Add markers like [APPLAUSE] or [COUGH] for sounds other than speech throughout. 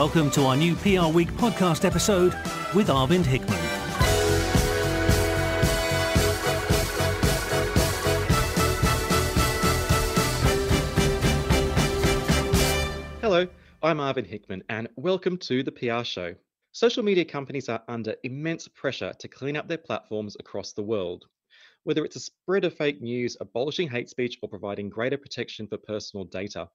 Welcome to our new PR Week podcast episode with Arvind Hickman. Hello, I'm Arvind Hickman, and welcome to the PR Show. Social media companies are under immense pressure to clean up their platforms across the world. Whether it's a spread of fake news, abolishing hate speech, or providing greater protection for personal data,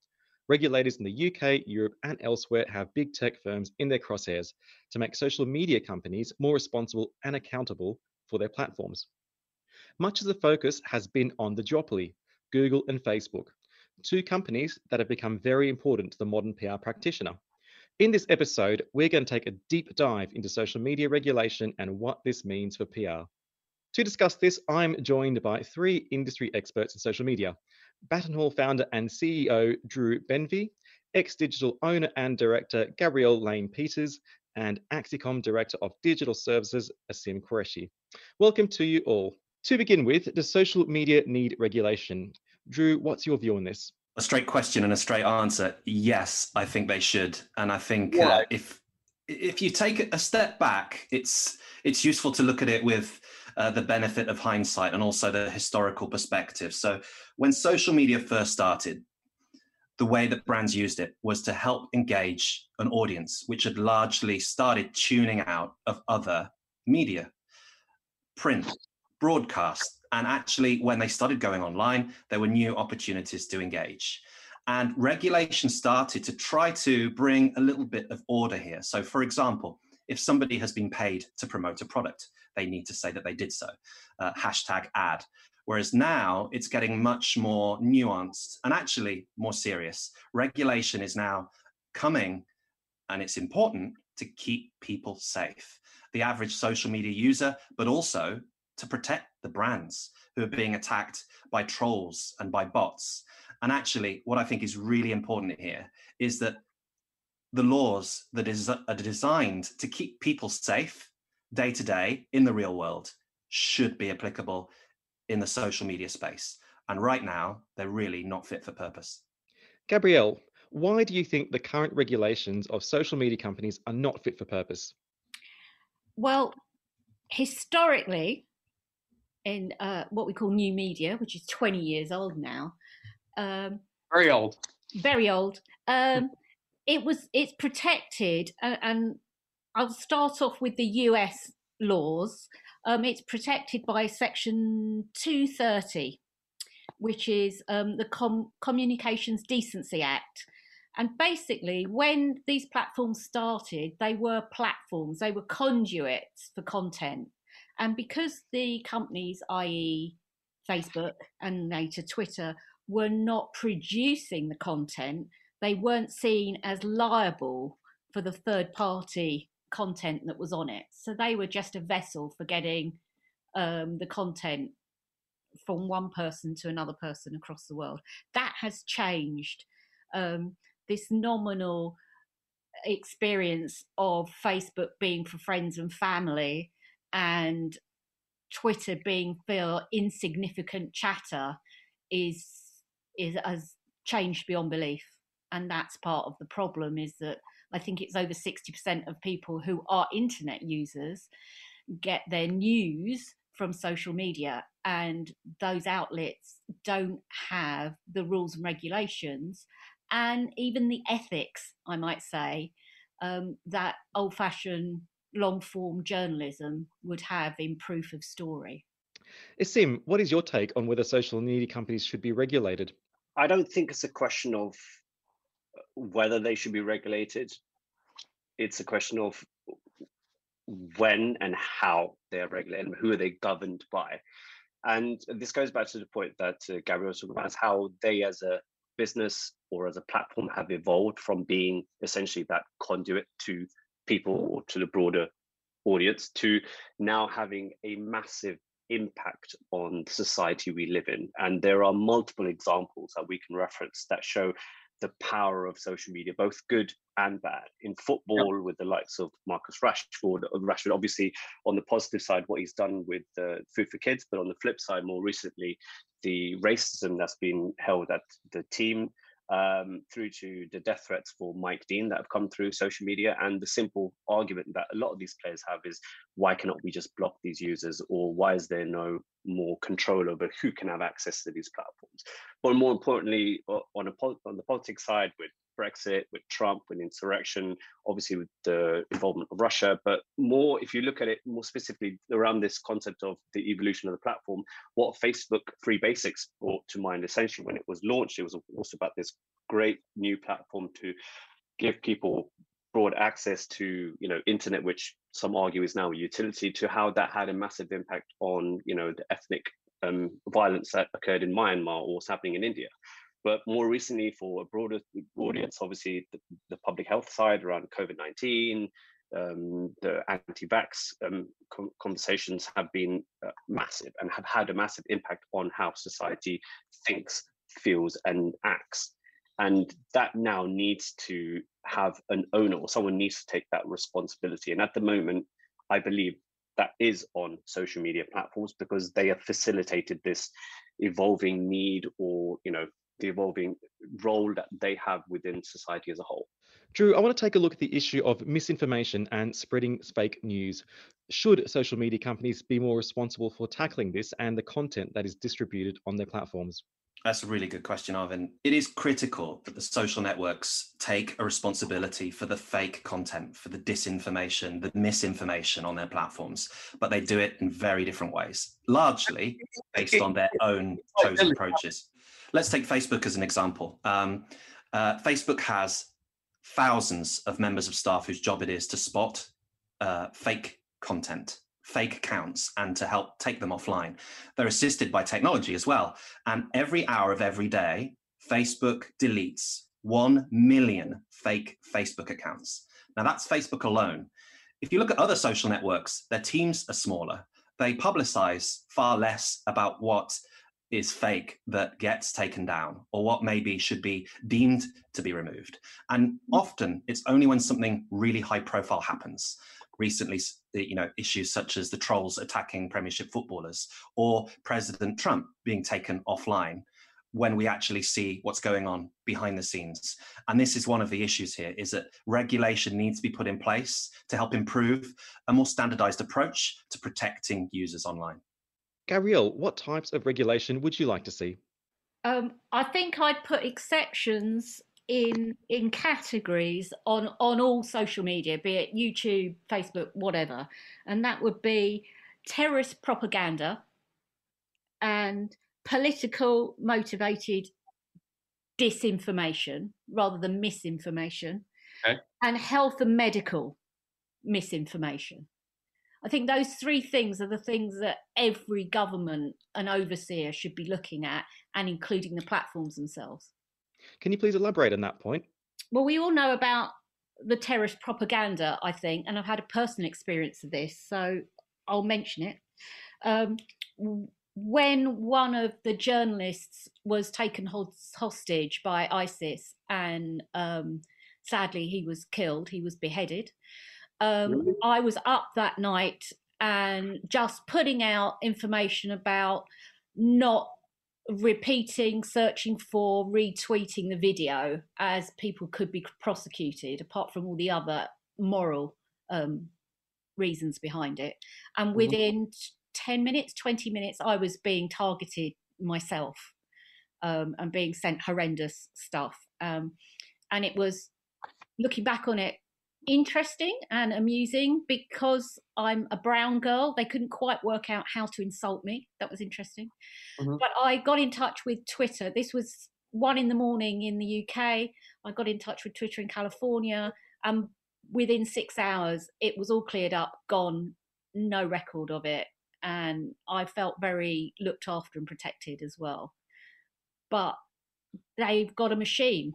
regulators in the UK, Europe, and elsewhere have big tech firms in their crosshairs to make social media companies more responsible and accountable for their platforms. Much of the focus has been on the duopoly, Google and Facebook, two companies that have become very important to the modern PR practitioner. In this episode, we're going to take a deep dive into social media regulation and what this means for PR. To discuss this, I'm joined by three industry experts in social media Battenhall founder and CEO Drew Benvie, X-Digital owner and director Gabrielle Laine-Peters, and AxiCom Director of Digital Services Asim Qureshi. Welcome to you all. To begin with, does social media need regulation? Drew, what's your view on this? A straight question and a straight answer. Yes, I think they should, and I think uh, if if you take a step back, it's it's useful to look at it with uh, the benefit of hindsight and also the historical perspective. So, when social media first started, the way that brands used it was to help engage an audience which had largely started tuning out of other media, print, broadcast. And actually, when they started going online, there were new opportunities to engage. And regulation started to try to bring a little bit of order here. So, for example, if somebody has been paid to promote a product, they need to say that they did so. Uh, hashtag ad. Whereas now it's getting much more nuanced and actually more serious. Regulation is now coming, and it's important to keep people safe. The average social media user, but also to protect the brands who are being attacked by trolls and by bots. And actually, what I think is really important here is that the laws that is, are designed to keep people safe day to day in the real world should be applicable in the social media space. And right now, they're really not fit for purpose. Gabrielle, why do you think the current regulations of social media companies are not fit for purpose? Well, historically, in uh, what we call new media, which is 20 years old now, um, very old, very old. Um, [LAUGHS] it was it's protected, uh, and I'll start off with the US laws. Um, it's protected by Section 230, which is um, the Com- Communications Decency Act. And basically, when these platforms started, they were platforms, they were conduits for content. And because the companies, i.e., Facebook and later Twitter, were not producing the content, they weren't seen as liable for the third party content that was on it. So they were just a vessel for getting um, the content from one person to another person across the world. That has changed. Um, this nominal experience of Facebook being for friends and family and Twitter being for insignificant chatter is is has changed beyond belief, and that's part of the problem. Is that I think it's over sixty percent of people who are internet users get their news from social media, and those outlets don't have the rules and regulations and even the ethics, I might say, um, that old fashioned long form journalism would have in proof of story. Asim, what is your take on whether social media companies should be regulated? I don't think it's a question of whether they should be regulated. It's a question of when and how they are regulated and who are they governed by. And this goes back to the point that uh, Gabrielle was talking about how they, as a business or as a platform, have evolved from being essentially that conduit to people or to the broader audience to now having a massive impact on the society we live in. And there are multiple examples that we can reference that show the power of social media, both good and bad. In football, yep. with the likes of Marcus Rashford, uh, Rashford, obviously on the positive side, what he's done with uh, Food for Kids, but on the flip side, more recently, the racism that's been held at the team um, through to the death threats for Mike Dean that have come through social media. And the simple argument that a lot of these players have is why cannot we just block these users or why is there no more control over who can have access to these platforms? But more importantly, on, a, on the politics side, with Brexit, with Trump, with insurrection, obviously with the involvement of Russia, but more if you look at it more specifically around this concept of the evolution of the platform, what Facebook Free Basics brought to mind essentially when it was launched, it was also about this great new platform to give people broad access to you know internet which some argue is now a utility to how that had a massive impact on you know the ethnic um, violence that occurred in Myanmar or what's happening in India. But more recently, for a broader audience, obviously the, the public health side around COVID 19, um, the anti vax um, conversations have been uh, massive and have had a massive impact on how society thinks, feels, and acts. And that now needs to have an owner or someone needs to take that responsibility. And at the moment, I believe that is on social media platforms because they have facilitated this evolving need or you know the evolving role that they have within society as a whole. Drew, I want to take a look at the issue of misinformation and spreading fake news. Should social media companies be more responsible for tackling this and the content that is distributed on their platforms? That's a really good question, Arvind. It is critical that the social networks take a responsibility for the fake content, for the disinformation, the misinformation on their platforms, but they do it in very different ways, largely based on their own [LAUGHS] oh, chosen approaches. Let's take Facebook as an example. Um, uh, Facebook has thousands of members of staff whose job it is to spot uh, fake content, fake accounts, and to help take them offline. They're assisted by technology as well. And every hour of every day, Facebook deletes 1 million fake Facebook accounts. Now, that's Facebook alone. If you look at other social networks, their teams are smaller. They publicize far less about what is fake that gets taken down or what maybe should be deemed to be removed. And often it's only when something really high profile happens. Recently, you know, issues such as the trolls attacking Premiership footballers or President Trump being taken offline when we actually see what's going on behind the scenes. And this is one of the issues here is that regulation needs to be put in place to help improve a more standardized approach to protecting users online. Gabrielle, what types of regulation would you like to see? Um, I think I'd put exceptions in in categories on on all social media, be it YouTube, Facebook, whatever, and that would be terrorist propaganda and political motivated disinformation rather than misinformation, okay. and health and medical misinformation. I think those three things are the things that every government and overseer should be looking at and including the platforms themselves. Can you please elaborate on that point? Well, we all know about the terrorist propaganda, I think, and I've had a personal experience of this, so I'll mention it. Um, when one of the journalists was taken hostage by ISIS and um, sadly he was killed, he was beheaded. Um, I was up that night and just putting out information about not repeating, searching for, retweeting the video as people could be prosecuted, apart from all the other moral um, reasons behind it. And mm-hmm. within 10 minutes, 20 minutes, I was being targeted myself um, and being sent horrendous stuff. Um, and it was looking back on it interesting and amusing because I'm a brown girl. They couldn't quite work out how to insult me. That was interesting. Mm-hmm. But I got in touch with Twitter. This was one in the morning in the UK. I got in touch with Twitter in California. And within six hours, it was all cleared up, gone, no record of it. And I felt very looked after and protected as well. But they've got a machine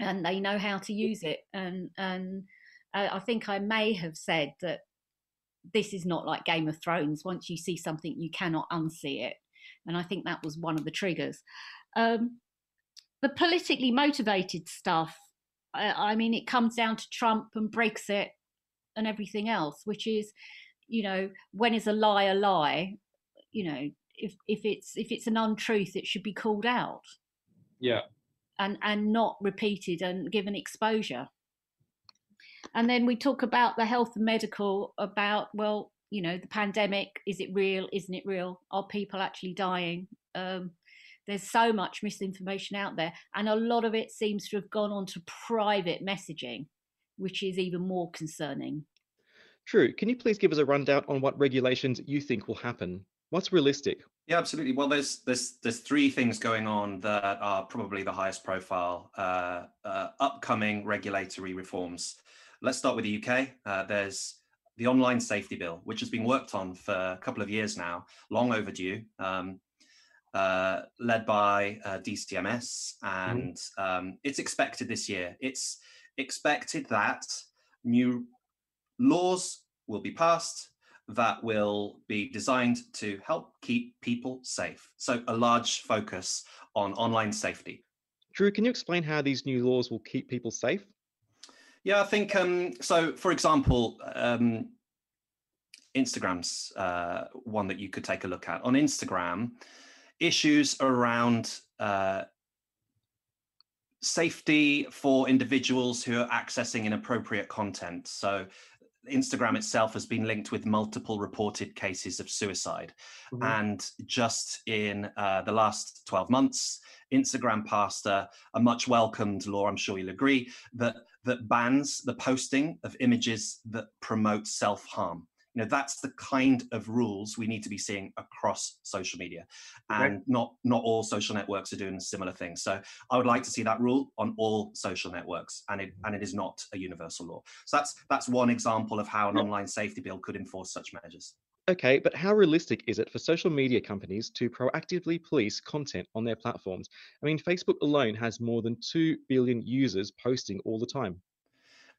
and they know how to use it. And and uh, I think I may have said that this is not like Game of Thrones. Once you see something, you cannot unsee it. And I think that was one of the triggers. Um, the politically motivated stuff, I, I mean, it comes down to Trump and Brexit and everything else, which is, you know, when is a lie a lie? You know, if if it's if it's an untruth, it should be called out. Yeah, and and not repeated and given exposure. And then we talk about the health and medical about well you know the pandemic is it real isn't it real? Are people actually dying? Um, there's so much misinformation out there and a lot of it seems to have gone on to private messaging which is even more concerning. Drew. Can you please give us a rundown on what regulations you think will happen? What's realistic yeah, absolutely. Well, there's there's there's three things going on that are probably the highest profile uh, uh, upcoming regulatory reforms. Let's start with the UK. Uh, there's the online safety bill, which has been worked on for a couple of years now, long overdue, um, uh, led by uh, DCMS, mm-hmm. and mm. um, it's expected this year. It's expected that new laws will be passed that will be designed to help keep people safe. So, a large focus on online safety. Drew, can you explain how these new laws will keep people safe? Yeah, I think um, so. For example, um, Instagram's uh, one that you could take a look at. On Instagram, issues around uh, safety for individuals who are accessing inappropriate content. So Instagram itself has been linked with multiple reported cases of suicide. Mm-hmm. And just in uh, the last 12 months, Instagram passed a, a, much welcomed law, I'm sure you'll agree, that, that bans the posting of images that promote self harm you know that's the kind of rules we need to be seeing across social media. And not not all social networks are doing similar things. So i would like to see that rule on all social networks and it and it is not a universal law. So that's that's one example of how an online safety bill could enforce such measures. Okay, but how realistic is it for social media companies to proactively police content on their platforms? I mean, Facebook alone has more than 2 billion users posting all the time.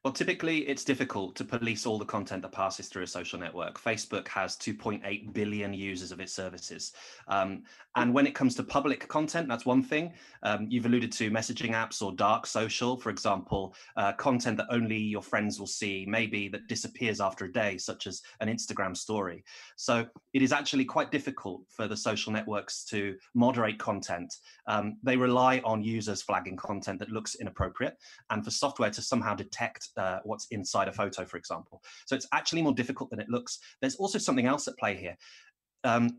Well, typically it's difficult to police all the content that passes through a social network. Facebook has 2.8 billion users of its services. Um, and when it comes to public content, that's one thing. Um, you've alluded to messaging apps or dark social, for example, uh, content that only your friends will see, maybe that disappears after a day, such as an Instagram story. So it is actually quite difficult for the social networks to moderate content. Um, they rely on users flagging content that looks inappropriate and for software to somehow detect uh, what's inside a photo, for example. So it's actually more difficult than it looks. There's also something else at play here. Um,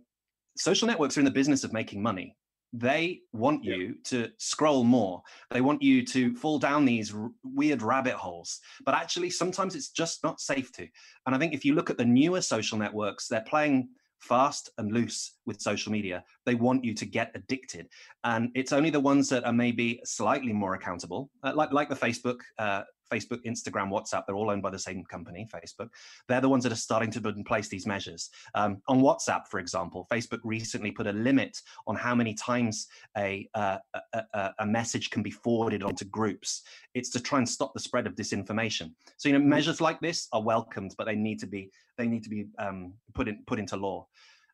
social networks are in the business of making money. They want you yeah. to scroll more. They want you to fall down these r- weird rabbit holes. But actually, sometimes it's just not safe to. And I think if you look at the newer social networks, they're playing fast and loose with social media. They want you to get addicted, and it's only the ones that are maybe slightly more accountable, uh, like like the Facebook uh, Facebook, Instagram, WhatsApp, they're all owned by the same company, Facebook. They're the ones that are starting to put in place these measures. Um, on WhatsApp, for example, Facebook recently put a limit on how many times a, uh, a, a, message can be forwarded onto groups. It's to try and stop the spread of disinformation. So, you know, measures like this are welcomed, but they need to be they need to be um, put in put into law.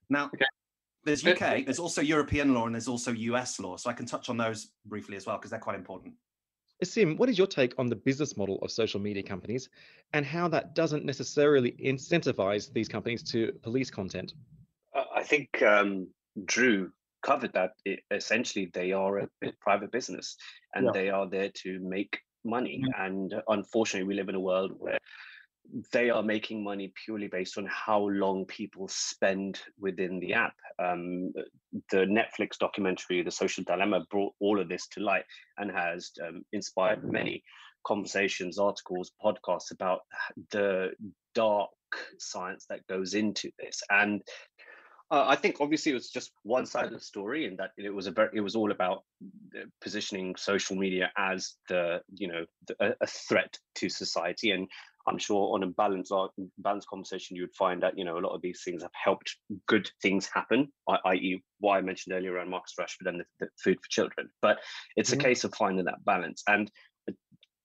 Now, okay. there's UK, there's also European law, and there's also US law. So I can touch on those briefly as well because they're quite important. Asim, what is your take on the business model of social media companies and how that doesn't necessarily incentivize these companies to police content? I think um, Drew covered that. It, essentially, they are a private business and yeah. they are there to make money. Yeah. And unfortunately, we live in a world where they are making money purely based on how long people spend within the app. Um, the Netflix documentary, The Social Dilemma, brought all of this to light and has um, inspired many conversations, articles, podcasts about the dark science that goes into this. And uh, I think obviously it was just one side of the story, and that it was a very, it was all about uh, positioning social media as the you know the, a threat to society. And I'm sure on a balanced balanced conversation, you would find that you know a lot of these things have helped good things happen, i.e., what I mentioned earlier around Marcus Rashford and the, the food for children. But it's mm-hmm. a case of finding that balance. And uh,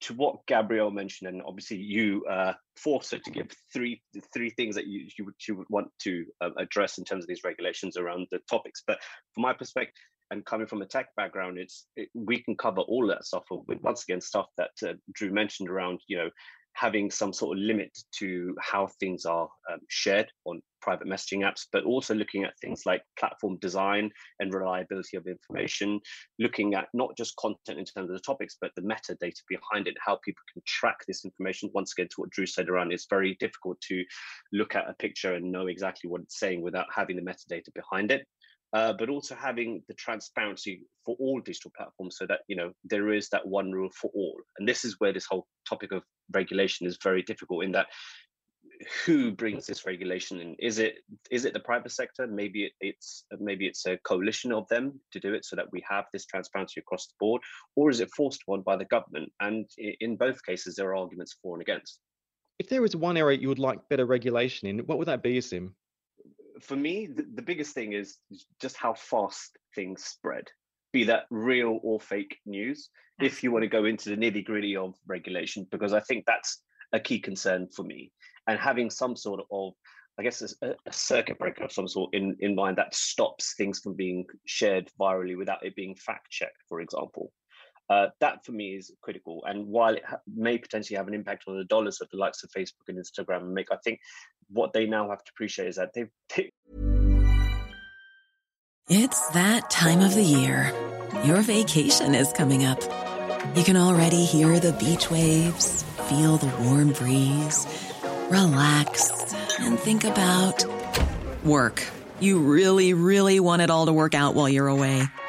to what Gabrielle mentioned, and obviously you uh, forced her to give three three things that you you would, you would want to uh, address in terms of these regulations around the topics. But from my perspective, and coming from a tech background, it's it, we can cover all that stuff with once again stuff that uh, Drew mentioned around you know having some sort of limit to how things are um, shared on private messaging apps, but also looking at things like platform design and reliability of information, looking at not just content in terms of the topics, but the metadata behind it, how people can track this information. Once again, to what Drew said around, it's very difficult to look at a picture and know exactly what it's saying without having the metadata behind it uh, but also having the transparency for all digital platforms so that you know there is that one rule for all. And this is where this whole topic of regulation is very difficult in that who brings this regulation in? Is it is it the private sector? Maybe it, it's maybe it's a coalition of them to do it so that we have this transparency across the board or is it forced upon by the government? And in both cases there are arguments for and against. If there was one area you would like better regulation in what would that be sim for me, the, the biggest thing is just how fast things spread, be that real or fake news. If you want to go into the nitty gritty of regulation, because I think that's a key concern for me, and having some sort of I guess a, a, circuit breaker of some sort in, in mind that stops things from being shared virally without it being fact checked, for example. Uh, that for me is critical. And while it may potentially have an impact on the dollars that the likes of Facebook and Instagram make, I think what they now have to appreciate is that they've. T- [LAUGHS] it's that time of the year. Your vacation is coming up. You can already hear the beach waves, feel the warm breeze, relax, and think about work. You really, really want it all to work out while you're away.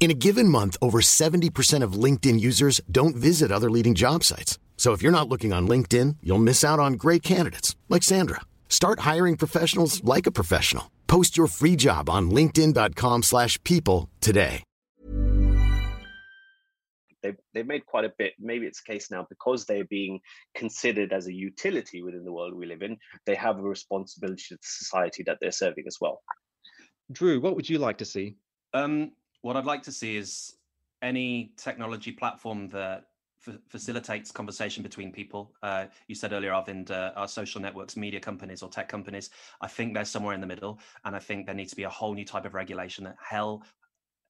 In a given month, over 70% of LinkedIn users don't visit other leading job sites. So if you're not looking on LinkedIn, you'll miss out on great candidates like Sandra. Start hiring professionals like a professional. Post your free job on linkedin.com/people today. They've, they've made quite a bit. Maybe it's a case now because they're being considered as a utility within the world we live in. They have a responsibility to the society that they're serving as well. Drew, what would you like to see? Um, what I'd like to see is any technology platform that f- facilitates conversation between people. Uh, you said earlier, Arvind, uh, our social networks, media companies, or tech companies. I think they're somewhere in the middle, and I think there needs to be a whole new type of regulation that hell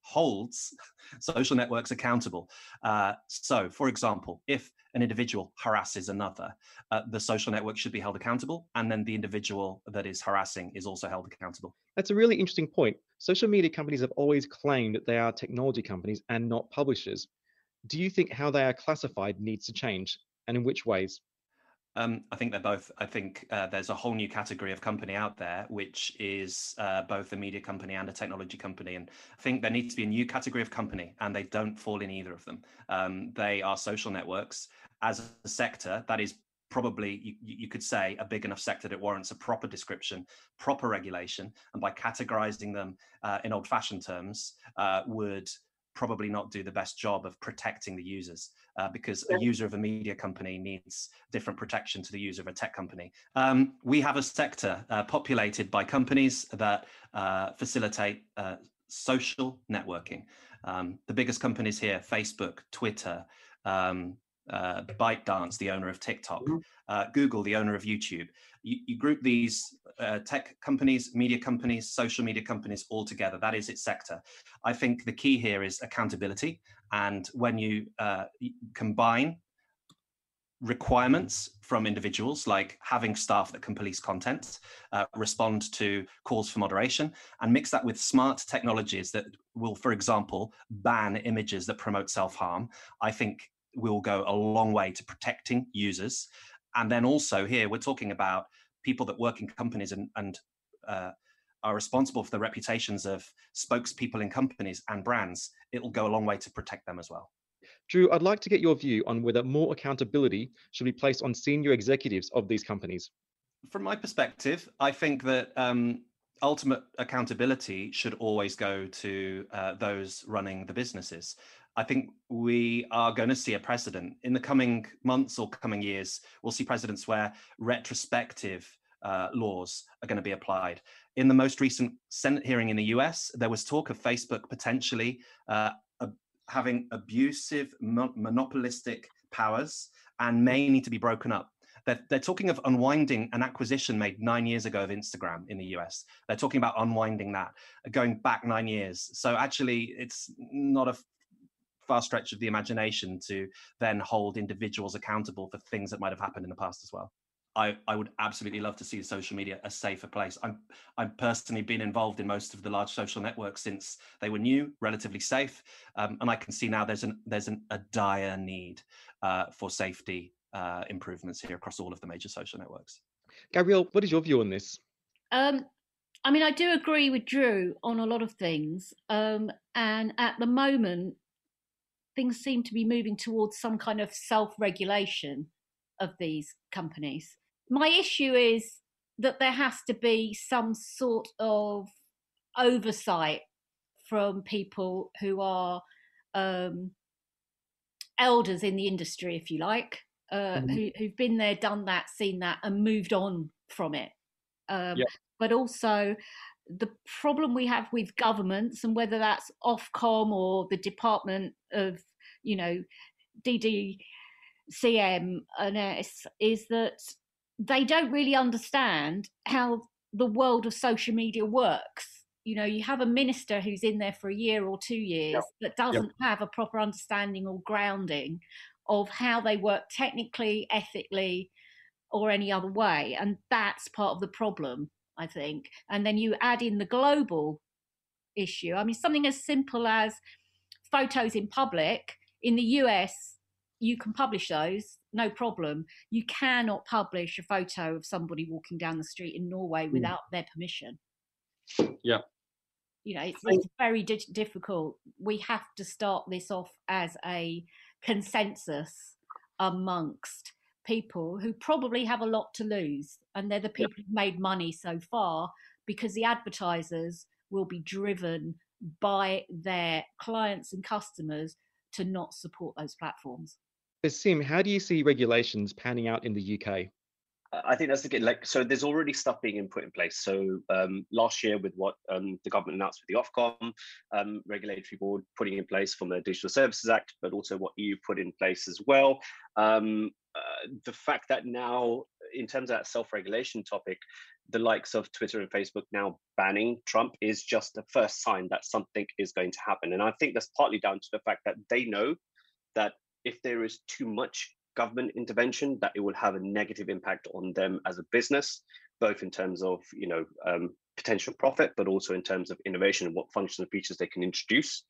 holds [LAUGHS] social networks accountable. Uh, so, for example, if an individual harasses another, uh, the social network should be held accountable, and then the individual that is harassing is also held accountable. That's a really interesting point. Social media companies have always claimed that they are technology companies and not publishers. Do you think how they are classified needs to change, and in which ways? Um, I think they're both. I think uh, there's a whole new category of company out there, which is uh, both a media company and a technology company. And I think there needs to be a new category of company, and they don't fall in either of them. Um, they are social networks. As a sector, that is probably you, you, could say a big enough sector that warrants a proper description, proper regulation, and by categorizing them uh, in old-fashioned terms, uh, would probably not do the best job of protecting the users uh, because a user of a media company needs different protection to the user of a tech company. Um, we have a sector uh, populated by companies that uh, facilitate uh, social networking. Um, the biggest companies here Facebook, Twitter, um, uh, ByteDance, the owner of TikTok, mm-hmm. uh, Google, the owner of YouTube. You, you group these uh, tech companies, media companies, social media companies all together. That is its sector. I think the key here is accountability. And when you uh, combine requirements from individuals like having staff that can police content uh, respond to calls for moderation and mix that with smart technologies that will for example ban images that promote self-harm i think will go a long way to protecting users. And then also here, we're talking about people that work in companies and, and uh, are responsible for the reputations of spokespeople in companies and brands. It'll go a long way to protect them as well. Drew, I'd like to get your view on whether more accountability should be placed on senior executives of these companies. From my perspective, I think that um, ultimate accountability should always go to uh, those running the businesses. I think we are going to see a precedent in the coming months or coming years. We'll see precedents where retrospective uh, laws are going to be applied. In the most recent Senate hearing in the US, there was talk of Facebook potentially uh, having abusive, mo- monopolistic powers and may need to be broken up. They're, they're talking of unwinding an acquisition made nine years ago of Instagram in the US. They're talking about unwinding that, going back nine years. So actually, it's not a far stretch of the imagination to then hold individuals accountable for things that might have happened in the past as well. I, I would absolutely love to see social media a safer place. I'm I've personally been involved in most of the large social networks since they were new, relatively safe, um, and I can see now there's an there's an, a dire need uh, for safety uh, improvements here across all of the major social networks. Gabrielle, what is your view on this? Um, I mean, I do agree with Drew on a lot of things, um, and at the moment, things seem to be moving towards some kind of self regulation of these companies. My issue is that there has to be some sort of oversight from people who are um, elders in the industry, if you like, uh, mm-hmm. who, have been there, done that, seen that, and moved on from it. Um, yeah. But also, the problem we have with governments, and whether that's Ofcom or the Department of you know, DDCM and S is that they don't really understand how the world of social media works. You know, you have a minister who's in there for a year or two years yep. that doesn't yep. have a proper understanding or grounding of how they work technically, ethically, or any other way. And that's part of the problem, I think. And then you add in the global issue. I mean, something as simple as photos in public in the US, you can publish those, no problem. You cannot publish a photo of somebody walking down the street in Norway mm. without their permission. Yeah. You know, it's, it's very di- difficult. We have to start this off as a consensus amongst people who probably have a lot to lose. And they're the people who've made money so far because the advertisers will be driven by their clients and customers to not support those platforms. Sim, how do you see regulations panning out in the UK? I think that's good. Like, so there's already stuff being put in place. So um, last year, with what um, the government announced with the Ofcom um, regulatory board putting in place from the Digital Services Act, but also what EU put in place as well. Um, uh, the fact that now, in terms of that self-regulation topic, the likes of Twitter and Facebook now banning Trump is just the first sign that something is going to happen. And I think that's partly down to the fact that they know that if there is too much government intervention, that it will have a negative impact on them as a business, both in terms of you know um, potential profit, but also in terms of innovation and what functions and features they can introduce,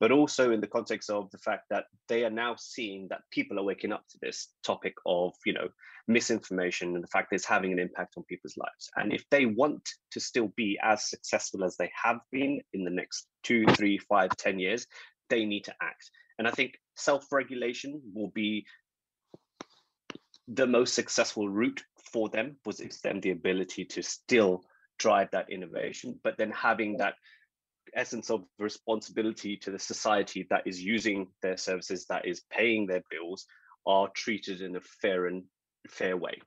but also in the context of the fact that they are now seeing that people are waking up to this topic of, you know, misinformation and the fact that it's having an impact on people's lives. And if they want to still be as successful as they have been in the next two, three, five, ten years, they need to act. And I think self-regulation will be the most successful route for them was it's them the ability to still drive that innovation, but then having that essence of responsibility to the society that is using their services, that is paying their bills, are treated in a fair and fair way.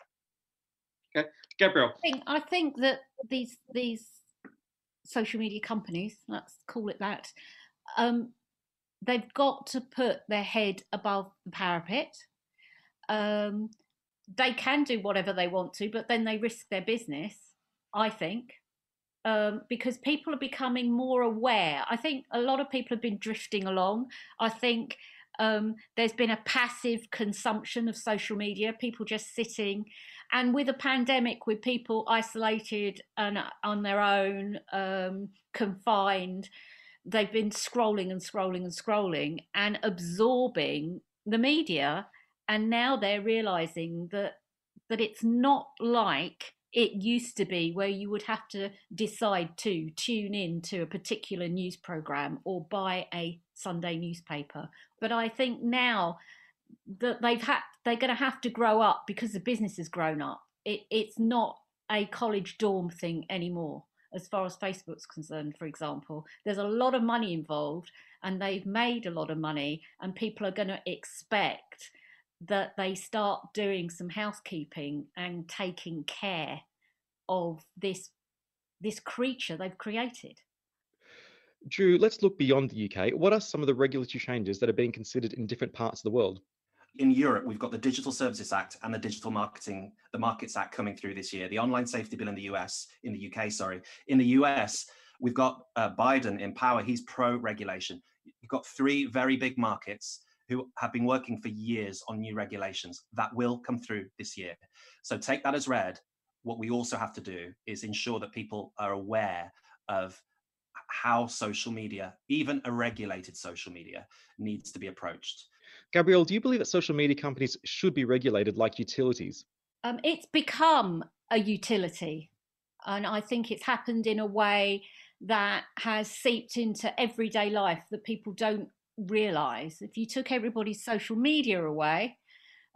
Okay, Gabrielle. I think, I think that these these social media companies, let's call it that, um, they've got to put their head above the parapet. Um, they can do whatever they want to, but then they risk their business. I think um, because people are becoming more aware. I think a lot of people have been drifting along. I think um, there's been a passive consumption of social media, people just sitting. And with a pandemic, with people isolated and on their own, um, confined, they've been scrolling and scrolling and scrolling and absorbing the media. And now they're realizing that that it's not like it used to be where you would have to decide to tune in to a particular news program or buy a Sunday newspaper. But I think now that they've had, they're going to have to grow up because the business has grown up. It, it's not a college dorm thing anymore, as far as Facebook's concerned, for example. There's a lot of money involved, and they've made a lot of money, and people are going to expect that they start doing some housekeeping and taking care of this this creature they've created. Drew, let's look beyond the UK. What are some of the regulatory changes that are being considered in different parts of the world? In Europe, we've got the Digital Services Act and the Digital Marketing, the Markets Act coming through this year. The Online Safety Bill in the US, in the UK, sorry. In the US, we've got uh, Biden in power. He's pro-regulation. You've got three very big markets who have been working for years on new regulations that will come through this year. So take that as read. What we also have to do is ensure that people are aware of how social media, even a regulated social media, needs to be approached. Gabrielle, do you believe that social media companies should be regulated like utilities? Um, it's become a utility. And I think it's happened in a way that has seeped into everyday life that people don't realize if you took everybody's social media away,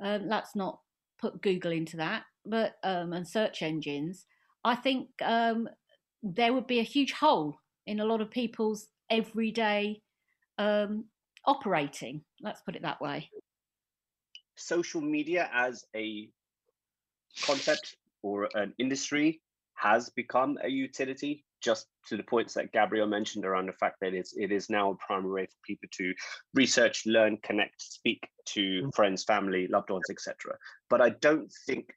um, let's not put Google into that, but um, and search engines, I think um, there would be a huge hole in a lot of people's everyday um, operating. Let's put it that way. Social media as a concept or an industry has become a utility just to the points that Gabrielle mentioned around the fact that it's it is now a primary way for people to research, learn, connect, speak to mm-hmm. friends, family, loved ones, etc. But I don't think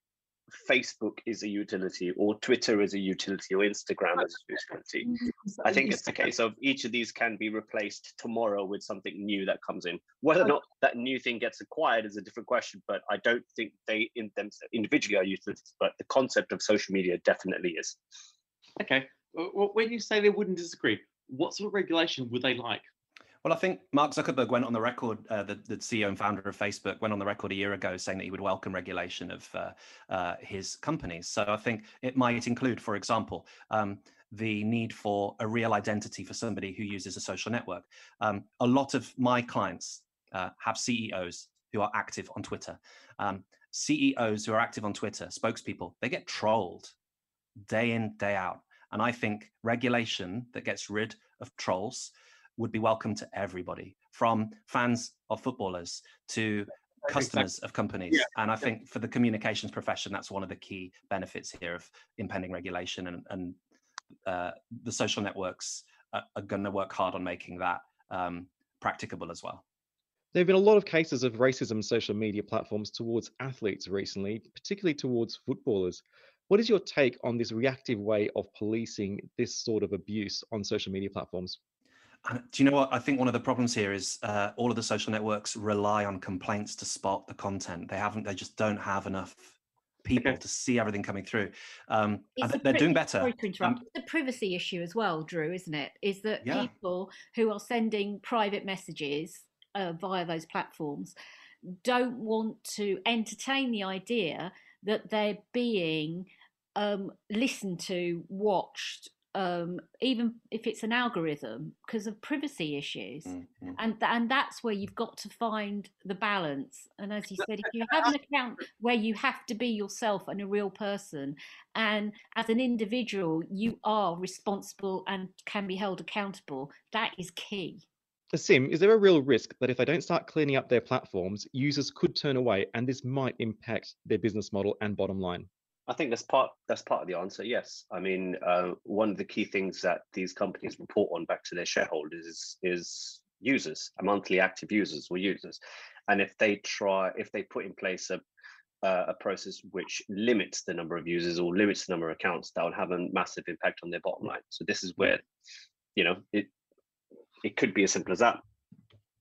Facebook is a utility, or Twitter is a utility, or Instagram is a utility. I think it's the [LAUGHS] case of each of these can be replaced tomorrow with something new that comes in. Whether or not that new thing gets acquired is a different question, but I don't think they in them individually are utilities. But the concept of social media definitely is. Okay, when you say they wouldn't disagree, what sort of regulation would they like? Well, I think Mark Zuckerberg went on the record, uh, the, the, CEO and founder of Facebook went on the record a year ago saying that he would welcome regulation of uh, uh, his companies. So I think it might include, for example, um, the need for a real identity for somebody who uses a social network. Um, a lot of my clients uh, have CEOs who are active on Twitter. Um, CEOs who are active on Twitter, spokespeople, they get trolled day in, day out. And I think regulation that gets rid of trolls would be welcome to everybody, from fans of footballers to customers exactly. of companies. Yeah. And I think for the communications profession, that's one of the key benefits here of impending regulation. And, and uh, the social networks are, are going to work hard on making that um, practicable as well. There have been a lot of cases of racism social media platforms towards athletes recently, particularly towards footballers. What is your take on this reactive way of policing this sort of abuse on social media platforms? Do you know what? I think one of the problems here is uh, all of the social networks rely on complaints to spot the content. They haven't. They just don't have enough people okay. to see everything coming through. Um, they're doing better. Sorry to interrupt. Um, the privacy issue as well, Drew, isn't it? Is that yeah. people who are sending private messages uh, via those platforms don't want to entertain the idea that they're being um, listened to, watched, um, even if it's an algorithm, because of privacy issues, mm-hmm. and and that's where you've got to find the balance. And as you said, if you have an account where you have to be yourself and a real person, and as an individual you are responsible and can be held accountable, that is key. Sim, is there a real risk that if they don't start cleaning up their platforms, users could turn away, and this might impact their business model and bottom line? I think that's part that's part of the answer. Yes, I mean uh, one of the key things that these companies report on back to their shareholders is, is users, monthly active users or users, and if they try if they put in place a uh, a process which limits the number of users or limits the number of accounts, that will have a massive impact on their bottom line. So this is where, you know, it it could be as simple as that.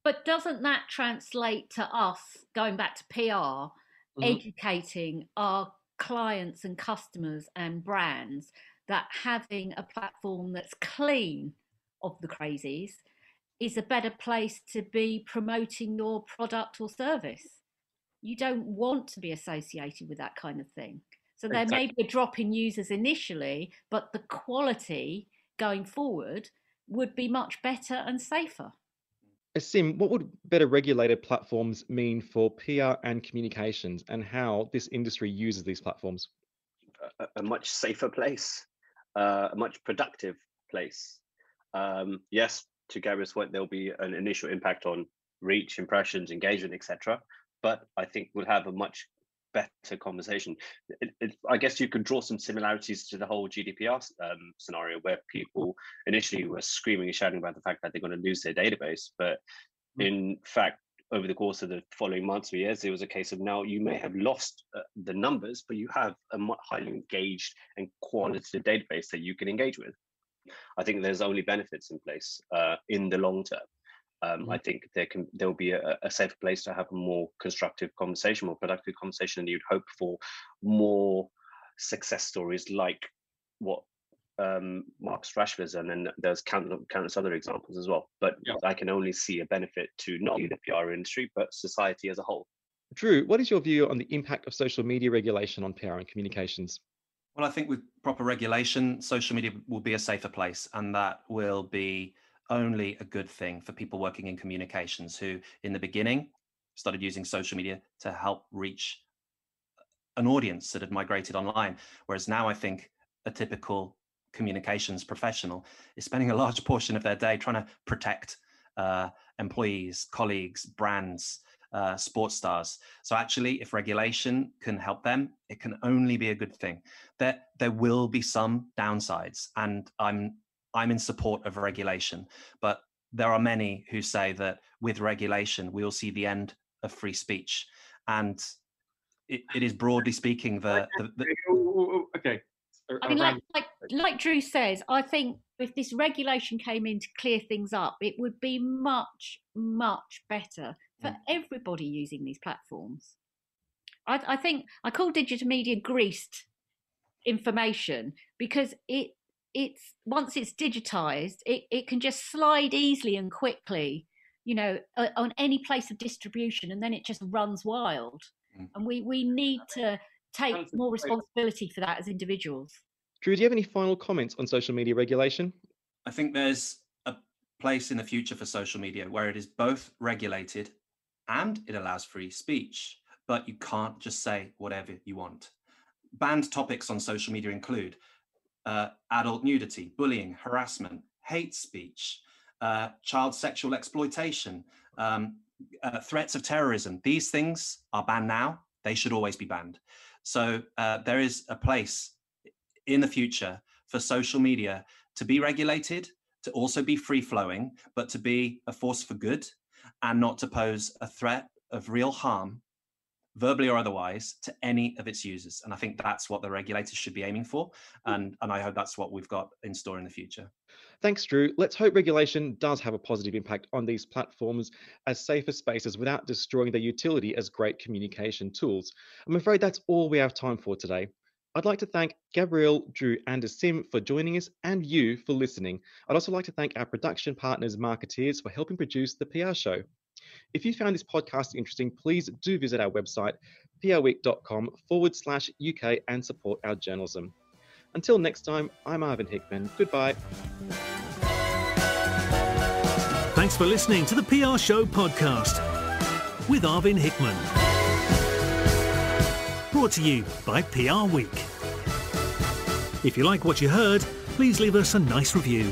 But doesn't that translate to us going back to PR, mm-hmm. educating our clients and customers and brands that having a platform that's clean of the crazies is a better place to be promoting your product or service. You don't want to be associated with that kind of thing. So there exactly. may be a drop in users initially, but the quality going forward would be much better and safer. Sim, what would better regulated platforms mean for PR and communications and how this industry uses these platforms? A, a much safer place, uh, a much productive place. Um, yes, to Gary's point, there'll be an initial impact on reach, impressions, engagement, etc. But I think we'll have a much better conversation. It, it, I guess you could draw some similarities to the whole GDPR um, scenario where people initially were screaming and shouting about the fact that they're going to lose their database. But mm. in fact, over the course of the following months or years, it was a case of now you may have lost uh, the numbers, but you have a highly engaged and qualitative database that you can engage with. I think there's only benefits in place uh, in the long term um, mm-hmm. I think there can there will be a, a safer place to have a more constructive conversation, more productive conversation, and you'd hope for more success stories like what um, Mark Strashler's, and then there's countless, countless other examples as well. But yeah. I can only see a benefit to not only the PR industry but society as a whole. Drew, what is your view on the impact of social media regulation on PR and communications? Well, I think with proper regulation, social media will be a safer place, and that will be only a good thing for people working in communications who, in the beginning, started using social media to help reach an audience that had migrated online. Whereas now I think a typical communications professional is spending a large [LAUGHS] portion of their day trying to protect uh, employees, colleagues, brands, uh, sports stars. So actually, if regulation can help them, it can only be a good thing. There, there will be some downsides, and I'm I'm in support of regulation, but there are many who say that with regulation we will see the end of free speech, and it, it is broadly speaking the, the, the okay. I mean, like, like like Drew says, I think if this regulation came in to clear things up, it would be much much better for mm. everybody using these platforms. I, I think I call digital media greased information because it it's once it's digitized, it, it can just slide easily and quickly, you know, uh, on any place of distribution, and then it just runs wild. Mm. And we we need to take more responsibility for that as individuals. Drew, do you have any final comments on social media regulation? I think there's a place in the future for social media where it is both regulated and it allows free speech, but you can't just say whatever you want. Banned topics on social media include uh, adult nudity, bullying, harassment, hate speech, uh, child sexual exploitation, um, uh, threats of terrorism. These things are banned now. They should always be banned. So uh, there is a place in the future for social media to be regulated, to also be free flowing, but to be a force for good and not to pose a threat of real harm verbally or otherwise, to any of its users. And I think that's what the regulators should be aiming for. Hmm. And, and I hope that's what we've got in store in the future. Thanks, Drew. Let's hope regulation does have a positive impact on these platforms as safer spaces without destroying their utility as great communication tools. I'm afraid that's all we have time for today. I'd like to thank Gabrielle, Drew, and Asim for joining us and you for listening. I'd also like to thank our production partners, Marketeers, for helping produce the PR show. If you found this podcast interesting, please do visit our website, prweek.com forward slash UK and support our journalism. Until next time, I'm Arvind Hickman. Goodbye. Thanks for listening to the PR Show podcast with Arvind Hickman. Brought to you by PR Week. If you like what you heard, please leave us a nice review.